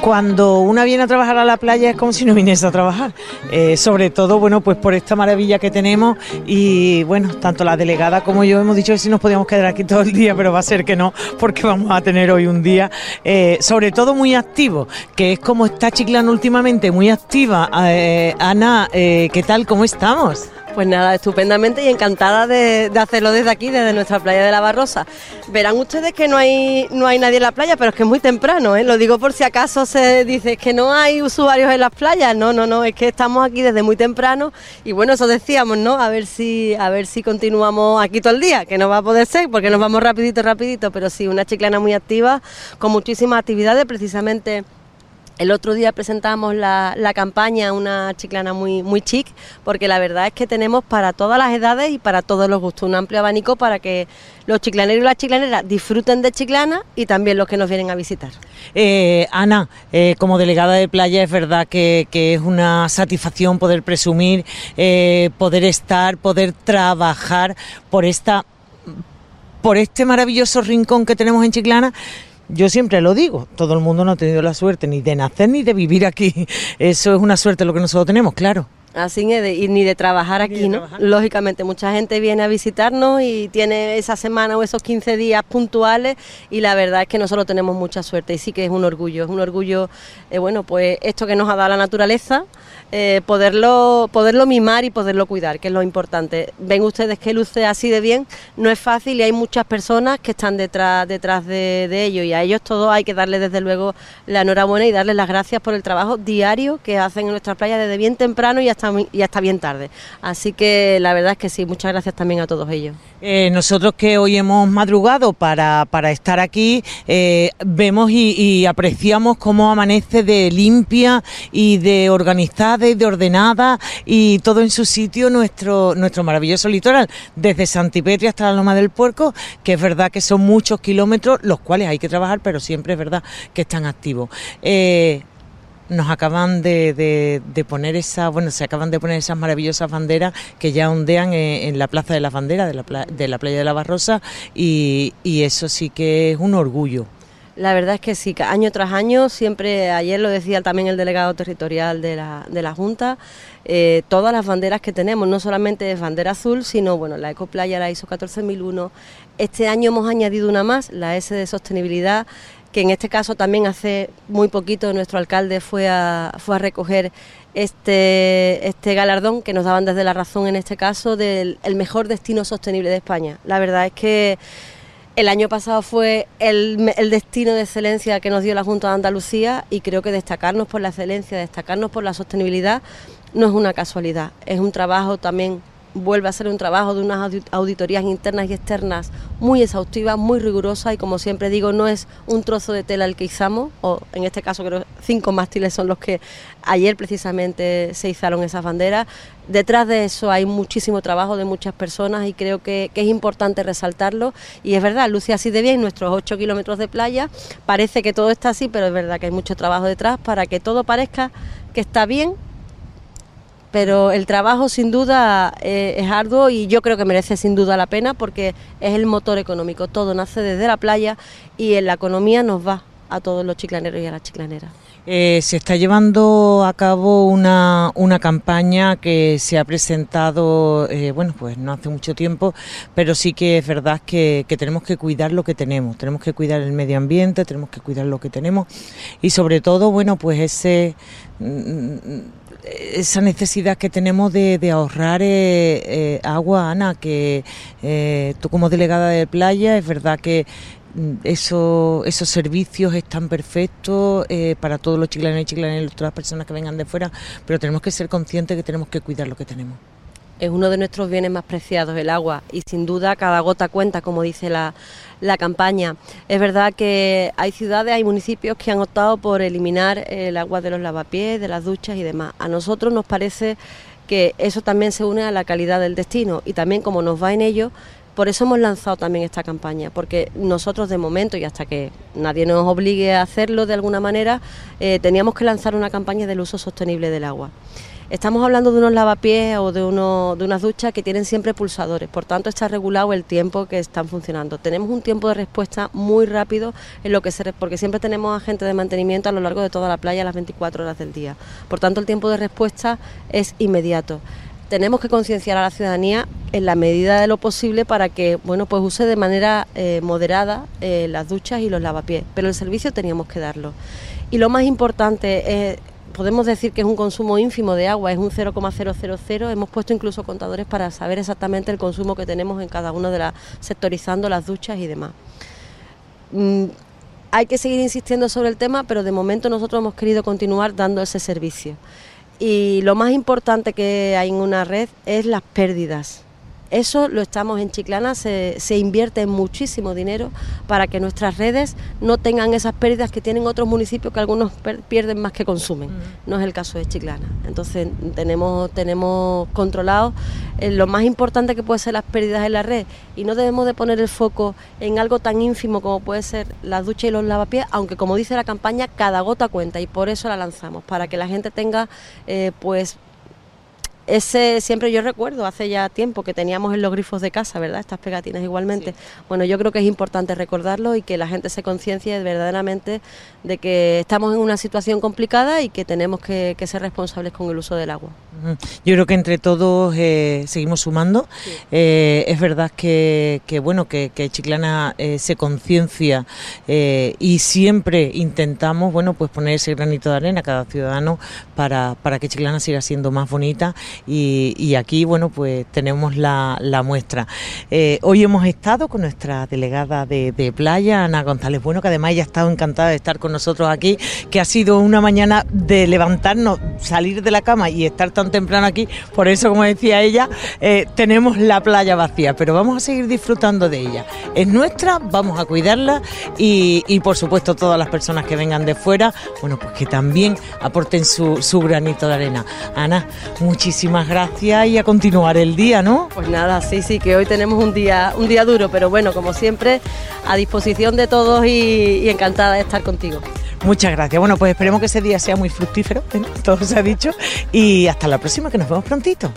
cuando una viene a trabajar a la playa es como si no viniese a trabajar. Eh, sobre todo, bueno, pues por esta maravilla que tenemos y bueno, tanto la delegada como yo hemos dicho que si nos podíamos quedar aquí todo el día, pero va a ser que no, porque vamos a tener hoy un día, eh, sobre todo muy activo, que es como está Chiclana últimamente, muy activa. Eh, Ana, ¿qué tal? ¿Cómo estamos? Pues nada, estupendamente y encantada de, hacerlo desde aquí, desde nuestra playa de la Barrosa. Verán ustedes que no hay, no hay nadie en la playa, pero es que es muy temprano, ¿eh? lo digo por si acaso se dice que no hay usuarios en las playas. No, no, no, es que estamos aquí desde muy temprano y bueno, eso decíamos, ¿no? A ver si, a ver si continuamos aquí todo el día, que no va a poder ser porque nos vamos rapidito, rapidito, pero sí, una chiclana muy activa, con muchísimas actividades, precisamente el otro día presentamos la, campaña, una chiclana muy, muy chic, porque la verdad es que tenemos para todas las edades y para todos los gustos un amplio abanico para que los chiclaneros y las chiclaneras disfruten de chiclana y también los que nos vienen a visitar. Eh, Ana, eh, como delegada de playa es verdad que, es una satisfacción poder presumir, eh, poder estar, poder trabajar por esta por este maravilloso rincón que tenemos en Chiclana yo siempre lo digo, todo el mundo no ha tenido la suerte ni de nacer ni de vivir aquí. Eso es una suerte lo que nosotros tenemos, claro. Así es, y ni de trabajar aquí, ¿no? Lógicamente, mucha gente viene a visitarnos y tiene esa semana o esos 15 días puntuales y la verdad es que nosotros tenemos mucha suerte y sí que es un orgullo, es un orgullo, eh, bueno, pues esto que nos ha dado la naturaleza, eh, poderlo, poderlo mimar y poderlo cuidar, que es lo importante. Ven ustedes que luce así de bien, no es fácil y hay muchas personas que están detrás, detrás de, ello y a ellos todos hay que darles desde luego la enhorabuena y darles las gracias por el trabajo diario que hacen en nuestra playa desde bien temprano y hasta, y hasta bien tarde. Así que la verdad es que sí, muchas gracias también a todos ellos. Eh, nosotros que hoy hemos madrugado para, para estar aquí, eh, vemos y, y apreciamos cómo amanece de limpia y de organizada de ordenada y todo en su sitio nuestro, nuestro maravilloso litoral, desde Santipetri hasta la Loma del Puerco, que es verdad que son muchos kilómetros, los cuales hay que trabajar, pero siempre es verdad que están activos. Eh, nos acaban de, poner esa, bueno, se acaban de poner esas maravillosas banderas que ya ondean en, la Plaza de las Banderas de la, de la playa de la Barrosa y, y eso sí que es un orgullo. La verdad es que sí, año tras año, siempre, ayer lo decía también el delegado territorial de la, de la Junta, eh, todas las banderas que tenemos, no solamente es bandera azul, sino bueno, la Ecoplaya, la ISO 14001. Este año hemos añadido una más, la S de sostenibilidad, que en este caso también hace muy poquito nuestro alcalde fue a, fue a recoger este, este galardón que nos daban desde la razón en este caso del el mejor destino sostenible de España. La verdad es que el año pasado fue el, destino de excelencia que nos dio la Junta de Andalucía y creo que destacarnos por la excelencia, destacarnos por la sostenibilidad no es una casualidad, es un trabajo también vuelve a ser un trabajo de unas auditorías internas y externas muy exhaustivas, muy rigurosas y como siempre digo, no es un trozo de tela el que izamos, o en este caso creo cinco mástiles son los que ayer precisamente se izaron esas banderas. Detrás de eso hay muchísimo trabajo de muchas personas y creo que, es importante resaltarlo. Y es verdad, luce así de bien nuestros ocho kilómetros de playa, parece que todo está así, pero es verdad que hay mucho trabajo detrás para que todo parezca que está bien pero el trabajo sin duda eh, es arduo y yo creo que merece sin duda la pena porque es el motor económico. Todo nace desde la playa y en la economía nos va a todos los chiclaneros y a las chiclaneras. Eh, se está llevando a cabo una, una campaña que se ha presentado, eh, bueno, pues no hace mucho tiempo, pero sí que es verdad que, que, tenemos que cuidar lo que tenemos, tenemos que cuidar el medio ambiente, tenemos que cuidar lo que tenemos y sobre todo, bueno, pues ese mm, esa necesidad que tenemos de, ahorrar eh, agua, Ana, que tú como delegada de playa, es verdad que eso, esos servicios están perfectos para todos los chiclanos y chiclanas y todas las personas que vengan de fuera, pero tenemos que ser conscientes que tenemos que cuidar lo que tenemos es uno de nuestros bienes más preciados, el agua, y sin duda cada gota cuenta, como dice la, campaña. Es verdad que hay ciudades, hay municipios que han optado por eliminar el agua de los lavapiés, de las duchas y demás. A nosotros nos parece que eso también se une a la calidad del destino y también como nos va en ello, por eso hemos lanzado también esta campaña, porque nosotros de momento, y hasta que nadie nos obligue a hacerlo de alguna manera, eh, teníamos que lanzar una campaña del uso sostenible del agua. Estamos hablando de unos lavapiés o de, uno, de unas duchas que tienen siempre pulsadores, por tanto está regulado el tiempo que están funcionando. Tenemos un tiempo de respuesta muy rápido en lo que se, porque siempre tenemos agentes de mantenimiento a lo largo de toda la playa a las 24 horas del día. Por tanto, el tiempo de respuesta es inmediato tenemos que concienciar a la ciudadanía en la medida de lo posible para que bueno pues use de manera eh, moderada eh, las duchas y los lavapiés pero el servicio teníamos que darlo y lo más importante es podemos decir que es un consumo ínfimo de agua, es un 0,000. Hemos puesto incluso contadores para saber exactamente el consumo que tenemos en cada uno de las, sectorizando las duchas y demás. Mm, hay que seguir insistiendo sobre el tema, pero de momento nosotros hemos querido continuar dando ese servicio. Y lo más importante que hay en una red es las pérdidas. Eso lo estamos en Chiclana, se, invierte muchísimo dinero para que nuestras redes no tengan esas pérdidas que tienen otros municipios que algunos pierden más que consumen. No es el caso de Chiclana. Entonces tenemos, tenemos controlado eh, lo más importante que puede ser las pérdidas en la red y no debemos de poner el foco en algo tan ínfimo como puede ser las duchas y los lavapiés, aunque como dice la campaña, cada gota cuenta y por eso la lanzamos, para que la gente tenga eh, pues ese siempre yo recuerdo hace ya tiempo que teníamos en los grifos de casa, ¿verdad? Estas pegatinas igualmente. Bueno, yo creo que es importante recordarlo y que la gente se conciencie verdaderamente de que estamos en una situación complicada y que tenemos que, ser responsables con el uso del agua. Yo creo que entre todos eh, seguimos sumando. Eh, es verdad que, bueno que, Chiclana eh, se conciencia y siempre intentamos bueno pues poner ese granito de arena a cada ciudadano para, para que Chiclana siga siendo más bonita y, aquí, bueno, pues tenemos la, muestra. Eh, hoy hemos estado con nuestra delegada de, playa, Ana González Bueno, que además ella ha estado encantada de estar con nosotros aquí, que ha sido una mañana de levantarnos, salir de la cama y estar tan temprano aquí. Por eso, como decía ella, eh, tenemos la playa vacía, pero vamos a seguir disfrutando de ella. Es nuestra, vamos a cuidarla y, por supuesto todas las personas que vengan de fuera, bueno, pues que también aporten su, su granito de arena. Ana, muchísimas muchísimas gracias y a continuar el día, ¿no? Pues nada, sí, sí, que hoy tenemos un día, un día duro, pero bueno, como siempre, a disposición de todos y, encantada de estar contigo. Muchas gracias. Bueno, pues esperemos que ese día sea muy fructífero, todo se ha dicho, y hasta la próxima, que nos vemos prontito.